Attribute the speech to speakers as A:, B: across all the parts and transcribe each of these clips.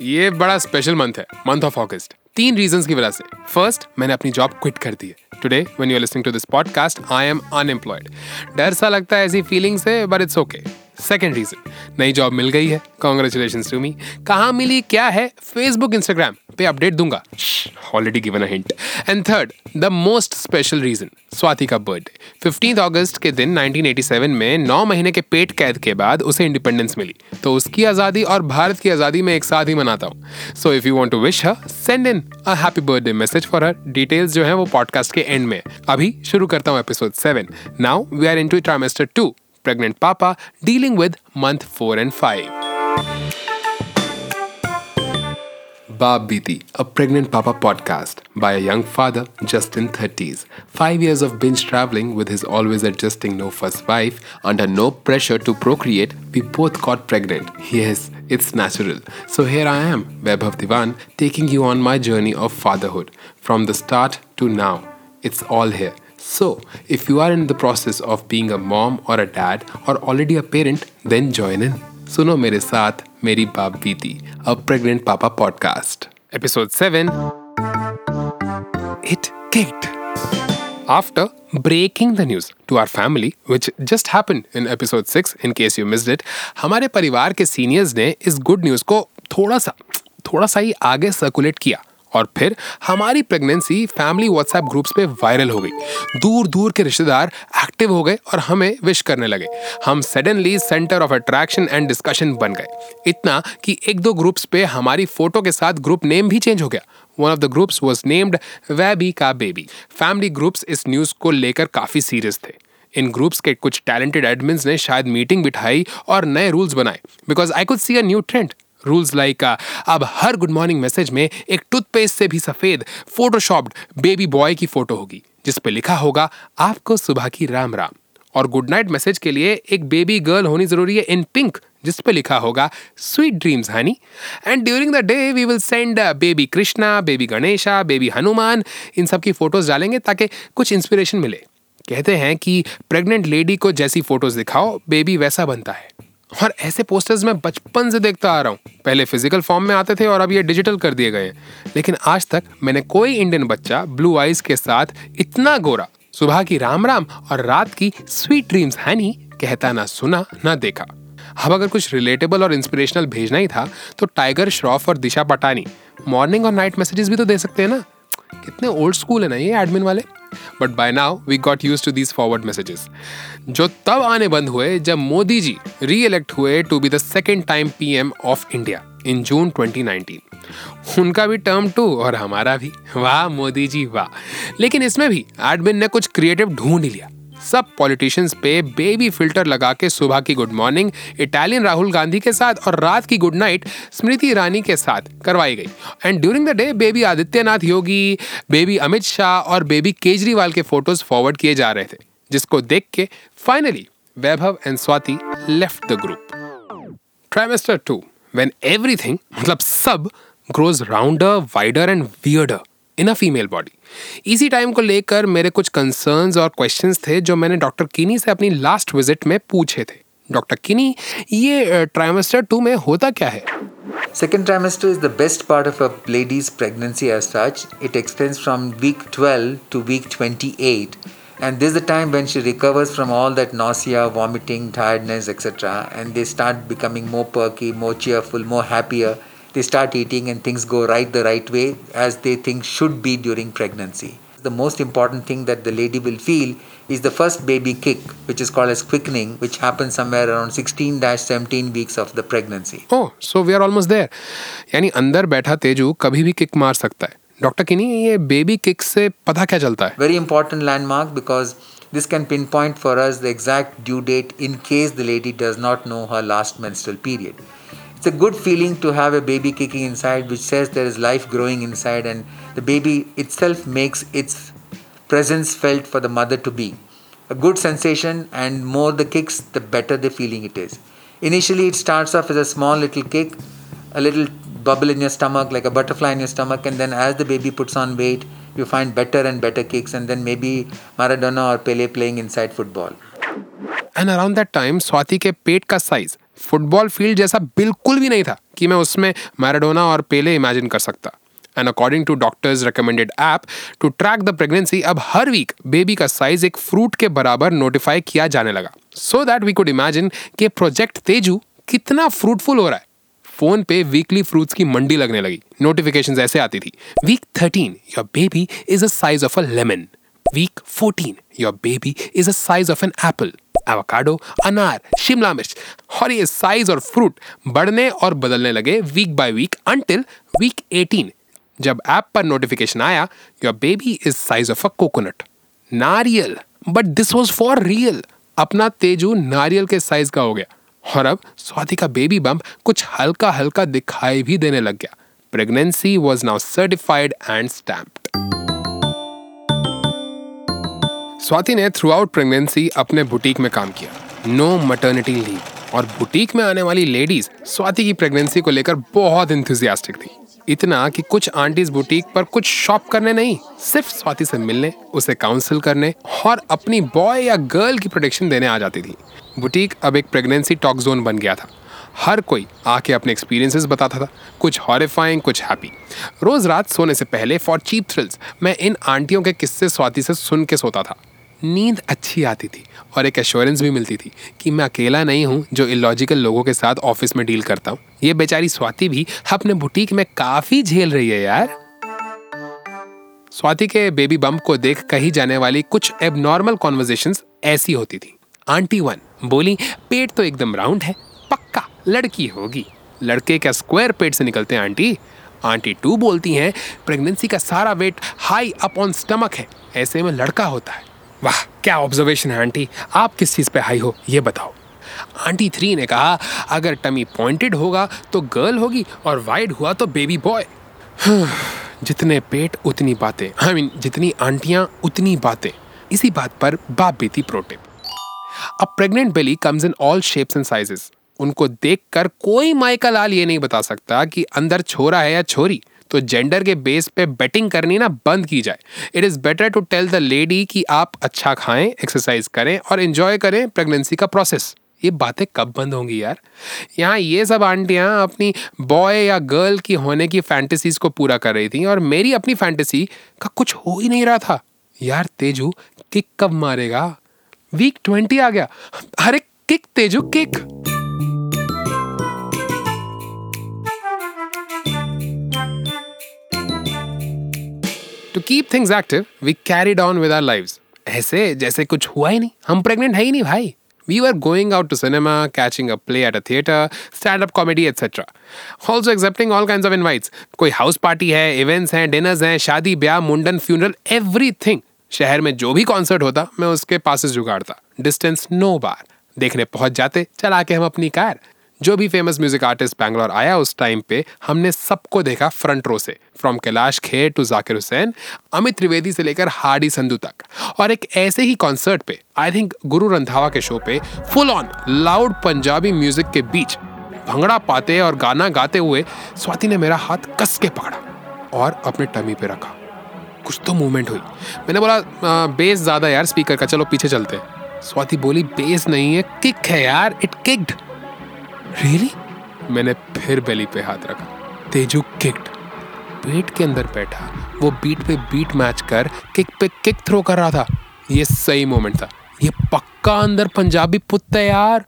A: ये बड़ा special month है मंथ ऑफ़ ऑगस्ट तीन रीजन की वजह से. फ़र्स्ट मैंने अपनी जॉब क्विट कर दी है. Today when you are listening to this podcast I am unemployed डर सा लगता है ऐसी फीलिंग से but it's okay second reason नई जॉब मिल गई है। कॉन्ग्रेचुलेशन टू मी कहाँ मिली, क्या है? फेसबुक इंस्टाग्राम पे अपडेट दूँगा। Already given a hint and third the most special reason Swati का बर्थडे फिफ्टींथ अगस्त के दिन 1987 में नौ महीने के पेट कैद के बाद उसे इंडिपेंडेंस मिली। तो उसकी आज़ादी और भारत की आज़ादी में एक साथ ही मनाता हूँ। So if you want to wish her send in a happy birthday message for her details जो है वो पॉडकास्ट के एंड में अभी शुरू करता हूँ episode seven now we are into trimester two pregnant papa dealing with month 4 and 5. Baap Biti, a pregnant papa podcast by a young father just in 30s. Five years of binge traveling with his always adjusting no fuss wife under no pressure to procreate, we both got pregnant. Yes, it's natural. So here I am, Vaibhav Diwan, taking you on my journey of fatherhood from the start to now. It's all here. So, if you are in the process of being a mom or a dad or already a parent, then join in. सुनो मेरे साथ मेरी Baap Beeti a pregnant papa podcast episode seven it kicked After breaking the news to our family, which just happened in episode 6, in case you missed it, हमारे परिवार के seniors ने इस good news को थोड़ा सा थोड़ा सा ही आगे सर्कुलेट किया और फिर हमारी प्रेगनेंसी फैमिली व्हाट्सएप ग्रुप्स पे वायरल हो गई। दूर दूर के रिश्तेदार एक्टिव हो गए और हमें विश करने लगे। हम suddenly centre of attraction and discussion बन गए। इतना कि एक दो ग्रुप्स पे हमारी फ़ोटो के साथ ग्रुप नेम भी चेंज हो गया। One of the groups was named Vaibi का बेबी फैमिली ग्रुप्स इस न्यूज़ को लेकर काफ़ी सीरियस थे। इन ग्रुप्स के कुछ टैलेंटेड एडमिन्स ने शायद मीटिंग बिठाई और नए रूल्स बनाए। Because I could see a new trend rules like अब हर गुड मॉर्निंग मैसेज में एक टूथपेस्ट से भी सफ़ेद फोटोशॉप्ड बेबी बॉय की फ़ोटो होगी, जिस पे लिखा होगा, आपको सुबह की राम राम। और गुड नाइट मैसेज के लिए एक बेबी गर्ल होनी ज़रूरी है इन पिंक जिस पे लिखा होगा sweet dreams honey and during the day we will send baby Krishna baby Ganesha baby Hanuman इन सब की फ़ोटोज़ डालेंगे ताकि कुछ इंस्पिरेशन मिले। कहते हैं कि प्रेग्नेंट लेडी को जैसी फ़ोटोज़ दिखाओ बेबी वैसा बनता है। और ऐसे पोस्टर्स मैं बचपन से देखता आ रहा हूँ। पहले फ़िज़िकल फॉर्म में आते थे और अब ये डिजिटल कर दिए गए हैं। लेकिन आज तक मैंने कोई इंडियन बच्चा ब्लू आइज़ के साथ इतना गोरा, सुबह की राम राम और रात की स्वीट ड्रीम्स है नहीं, कहता ना सुना, ना देखा। अब अगर कुछ रिलेटेबल और इंस्पिरेशनल भेजना ही था तो टाइगर श्रॉफ और दिशा पटानी मॉर्निंग और नाइट मैसेजेस भी तो दे सकते हैं ना। कितने ओल्ड स्कूल है ना ये एडमिन वाले। But by now we got used to these forward messages जो तब आने बंद हुए जब मोदी जी री इलेक्ट हुए to be the second time PM of India in June 2019 उनका भी टर्म टू और हमारा भी। वाह, मोदी जी, वाह। लेकिन इसमें भी एडमिन ने कुछ क्रिएटिव ढूंढ लिया। सब पॉलिटिशियंस पे बेबी फ़िल्टर लगा के सुबह की good morning Italian Rahul Gandhi के साथ और रात की गुड नाइट स्मृति ईरानी के साथ करवाई गई। And during the day baby Adityanath Yogi baby Amit Shah और बेबी केजरीवाल के फ़ोटोज़ फॉरवर्ड किए जा रहे थे, जिसको देख के finally Vaibhav and Swati left the group trimester two when everything मतलब सब grows rounder wider and weirder in a female body इसी टाइम को लेकर मेरे कुछ कंसर्न्स और क्वेश्चंस थे जो मैंने डॉक्टर किनी से अपनी लास्ट विज़िट में पूछे थे डॉक्टर किनी ये ट्राइमेस्टर टू में होता क्या है
B: Second trimester is the best part of a lady's pregnancy as such. It extends from week 12 to week 28. And this is the time when she recovers from all that nausea, vomiting, tiredness, etc. And they start becoming more perky, more cheerful, more happier. they start eating and things go right the right way as they think should be during pregnancy. The most important thing that the lady will feel is the first baby kick, which is called as quickening, which happens somewhere around 16 17 weeks of the pregnancy.
A: Oh, so we are almost there. यानी अंदर बैठा तेजू कभी भी kick मार सकता है doctor किनी ये बेबी किक से पता क्या चलता है
B: Very important landmark because this can pinpoint for us the exact due date in case the lady does not know her last menstrual period. It's a good feeling to have a baby kicking inside, which says there is life growing inside, and the baby itself makes its presence felt for the mother to be. A good sensation, and more the kicks, the better the feeling it is. Initially, it starts off as a small little kick, a little bubble in your stomach, like a butterfly in your stomach, and then as the baby puts on weight, you find better and better kicks, and then maybe Maradona or Pele playing inside football.
A: And around that time, Swati ke pet ka size football field जैसा बिल्कुल भी नहीं था कि मैं उसमें Maradona और पेले imagine कर सकता। And according to doctors recommended app to track the pregnancy अब हर वीक बेबी का साइज़ एक फ्रूट के बराबर नोटिफाई किया जाने लगा। So that we could imagine कि प्रोजेक्ट तेजू कितना फ्रूटफुल हो रहा है। फ़ोन पे वीकली फ्रूट्स की मंडी लगने लगी। नोटिफिकेशंस ऐसे आती थी। Week thirteen your baby is a size of a lemon week fourteen your baby is a size of an apple avocado अनार, शिमला मिर्च, और ये साइज़ और फ्रूट बढ़ने और बदलने लगे week by week until week 18 जब ऐप पर नोटिफिकेशन आया your baby is size of a coconut नारियल but this was for real अपना तेजू नारियल के साइज़ का हो गया, और अब स्वाति का बेबी बम्प कुछ हल्का हल्का दिखाई भी देने लग गया। Pregnancy was now certified and stamped Swati ने थ्रू आउट प्रेगनेंसी अपने बुटीक में काम किया। नो मटर्निटी लीव और बुटीक में आने वाली लेडीज़ स्वाति की प्रेगनेंसी को लेकर बहुत इंथुजियास्टिक थी। इतना कि कुछ आंटीज बुटीक पर कुछ शॉप करने नहीं, सिर्फ़ स्वाति से मिलने, उसे काउंसिल करने और अपनी बॉय या गर्ल की प्रोटेक्शन देने आ जाती थी। बुटीक अब एक प्रेगनेंसी टॉक जोन बन गया था। हर कोई आके अपने एक्सपीरियंसेस बताता था। कुछ हॉरिफाइंग कुछ हैप्पी रोज रात सोने से पहले फॉर चीप थ्रिल्स मैं इन आंटियों के किस्से स्वाति से सुन के सोता था। नींद अच्छी आती थी और एक एश्योरेंस भी मिलती थी कि मैं अकेला नहीं हूँ जो इलॉजिकल लोगों के साथ ऑफ़िस में डील करता हूँ। ये बेचारी स्वाति भी अपने बुटीक में काफ़ी झेल रही है यार। स्वाति के बेबी बम्प को देख कही जाने वाली कुछ एबनॉर्मल कॉन्वर्जेशन ऐसी होती थी। आंटी वन बोली, पेट तो एकदम राउंड है, पक्का लड़की होगी। लड़के क्या स्क्वायर पेट से निकलते हैं आंटी आंटी टू बोलती हैं प्रेगनेंसी का सारा weight high up on stomach है, ऐसे में लड़का होता है। वाह क्या ऑब्जर्वेशन है आंटी? आप किस चीज़ पे हाई हो ये बताओ। आंटी थ्री ने कहा अगर टमी पॉइंटेड होगा तो गर्ल होगी और वाइड हुआ तो बेबी बॉय जितने पेट उतनी बातें। आई I मीन mean, जितनी आंटियाँ उतनी बातें। इसी बात पर बाप बीती प्रोटिप। अब pregnant belly comes in all shapes and sizes उनको देखकर कोई माइका लाल ये नहीं बता सकता कि अंदर छोरा है या छोरी। तो जेंडर के बेस पे बेटिंग करनी ना बंद की जाए। It is better to tell the lady कि आप अच्छा खाएँ एक्सरसाइज करें और इन्जॉय करें प्रेगनेंसी का प्रोसेस ये बातें कब बंद होंगी यार? यहाँ ये सब आंटियाँ अपनी बॉय या गर्ल की होने की फैंटेसीज को पूरा कर रही थी और मेरी अपनी फैंटेसी का कुछ हो ही नहीं रहा था। यार तेजू किक कब मारेगा? वीक ट्वेंटी आ गया। अरे kick Teju kick to keep things active we carried on with our lives ऐसे जैसे कुछ हुआ ही नहीं। हम प्रेग्नेंट है ही नहीं भाई। We were going out to cinema, catching a play at a theater, stand-up comedy, etc. Also accepting all kinds of invites. कोई हाउस पार्टी है इवेंट्स हैं डिनर्स हैं शादी ब्याह मुंडन फ्यूनरल एवरी थिंग शहर में जो भी कॉन्सर्ट होता मैं उसके पासेस जुगाड़ता। डिस्टेंस नो बार देखने पहुँच जाते चला के हम अपनी कार। जो भी फ़ेमस म्यूज़िक आर्टिस्ट बैंगलोर आया उस टाइम पे, हमने सबको देखा फ्रंट रो से फ्रॉम कैलाश खेर टू जाकिर हुसैन, अमित त्रिवेदी से लेकर हार्डी संधु तक। और एक ऐसे ही कॉन्सर्ट पे आई थिंक गुरु रंधावा के शो पे full on loud Punjabi music के बीच भंगड़ा पाते और गाना गाते हुए स्वाति ने मेरा हाथ कस के पकड़ा और अपने टमी पे रखा। कुछ तो मूवमेंट हुई। मैंने बोला बेस ज़्यादा यार स्पीकर का, चलो पीछे चलते स्वाति बोली बेस नहीं है किक है यार इट किक्ड रियली मैंने फिर बेली पे हाथ रखा। तेजू किक्ड पेट के अंदर बैठा, वो बीट पे बीट मैच कर किक पे किक थ्रो कर रहा था। ये सही मोमेंट था। ये पक्का अंदर पंजाबी पुत है यार।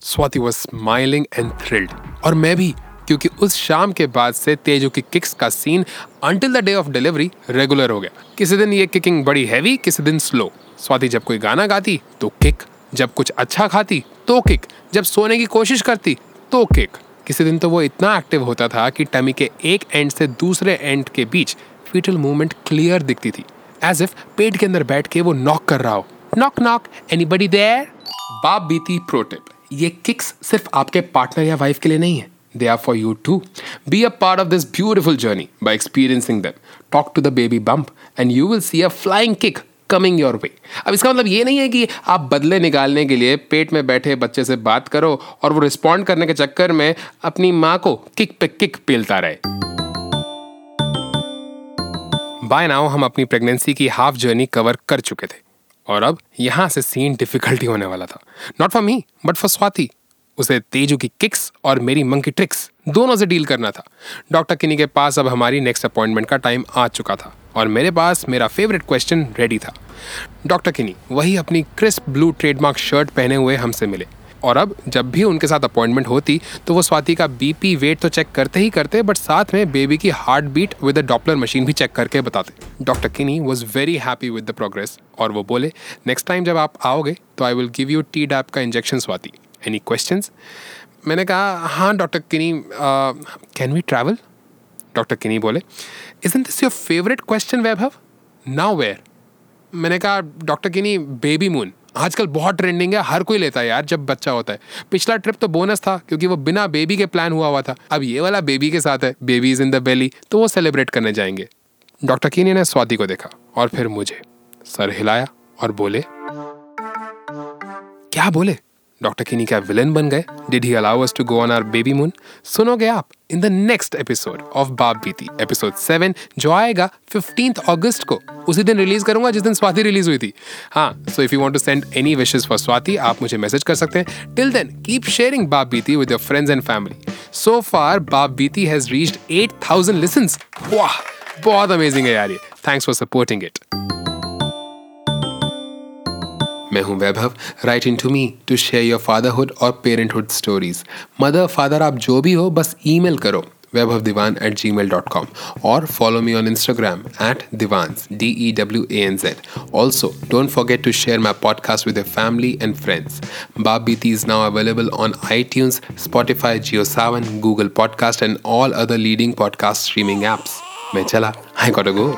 A: Swati was smiling and thrilled और मैं भी, क्योंकि उस शाम के बाद से तेजू की किक्स का scene until the day of delivery regular हो गया। किसी दिन ये किकिंग बड़ी हैवी किसी दिन स्लो स्वाति जब कोई गाना गाती तो किक जब कुछ अच्छा खाती तो किक जब सोने की कोशिश करती तो किक किसी दिन तो वो इतना एक्टिव होता था कि टमी के एक एंड से दूसरे एंड के बीच फीटल मूवमेंट क्लियर दिखती थी एज इफ़ पेट के अंदर बैठ के वो नॉक कर रहा हो. नॉक नॉक एनीबडी देयर बाप बीती प्रोटिप ये किक्स सिर्फ़ आपके पार्टनर या वाइफ के लिए नहीं है. They are for you too. Be a part of this beautiful journey by experiencing them. Talk to the baby bump, and you will see a flying kick. Coming your way अब इसका मतलब ये नहीं है कि आप बदले निकालने के लिए पेट में बैठे बच्चे से बात करो और वो रिस्पॉन्ड करने के चक्कर में अपनी माँ को किक पे किक पेलता रहे। बाय नाउ हम अपनी प्रेगनेंसी की हाफ़ जर्नी कवर कर चुके थे। और अब यहाँ से सीन डिफिकल्टी होने वाला था। Not for me but for Swati. उसे तेजू की किक्स और मेरी मंकी ट्रिक्स दोनों से डील करना था। डॉक्टर किनी के पास अब हमारी नेक्स्ट अपॉइंटमेंट का टाइम आ चुका था। और मेरे पास मेरा फेवरेट क्वेश्चन रेडी था। डॉक्टर किनी वही अपनी क्रिस्प ब्लू ट्रेडमार्क शर्ट पहने हुए हमसे मिले। और अब जब भी उनके साथ अपॉइंटमेंट होती तो वो स्वाति का बीपी वेट तो चेक करते ही करते बट साथ में बेबी की heart beat with the doppler machine भी चेक करके बताते। Doctor Kini was very happy with the progress और वो बोले नेक्स्ट टाइम जब आप आओगे तो I will give you Tdap का इंजेक्शन स्वाति। एनी क्वेश्चन मैंने कहा हाँ डॉक्टर किनी can we travel doctor Kini बोले is this your favourite question Vaibhav? Now where मैंने कहा, डॉक्टर किनी बेबी मून आजकल बहुत ट्रेंडिंग है, हर कोई लेता है यार, जब बच्चा होता है। पिछला ट्रिप तो बोनस था, क्योंकि वो बिना बेबी के प्लान हुआ हुआ था। अब ये वाला बेबी के साथ है baby is in the belly तो वो सेलिब्रेट करने जाएँगे। डॉक्टर कीनी ने स्वाति को देखा, और फिर मुझे सर हिलाया और बोले, क्या बोले? डॉक्टर किनी क्या विलन बन गए। Did he allow us to go on our baby moon सुनोगे आप in the next episode of Baap Beeti episode seven जो आएगा फिफ्टींथ अगस्त को। उसी दिन रिलीज़ करूँगा जिस दिन स्वाति रिलीज़ हुई थी। हाँ so if you want to send any wishes for Swati, आप मुझे मैसेज कर सकते हैं। Till then keep sharing Baap Beeti with your friends and family so far Baap Beeti has reached 8000 listens वाह, बहुत अमेजिंग है यार ये। थैंक्स फॉर सपोर्टिंग इट मैं हूँ Vaibhav. Write in to me to share your fatherhood और parenthood stories mother father आप जो भी हो, बस ईमेल करो। Vaibhav Diwan at Gmail dot com और follow me on Instagram at Dewanz D E W A N Z also don't forget to share my podcast with family and friends Baap Beeti is now available on iTunes Spotify Jio Saavn Google podcast and all other leading podcast streaming apps मैं चला I got go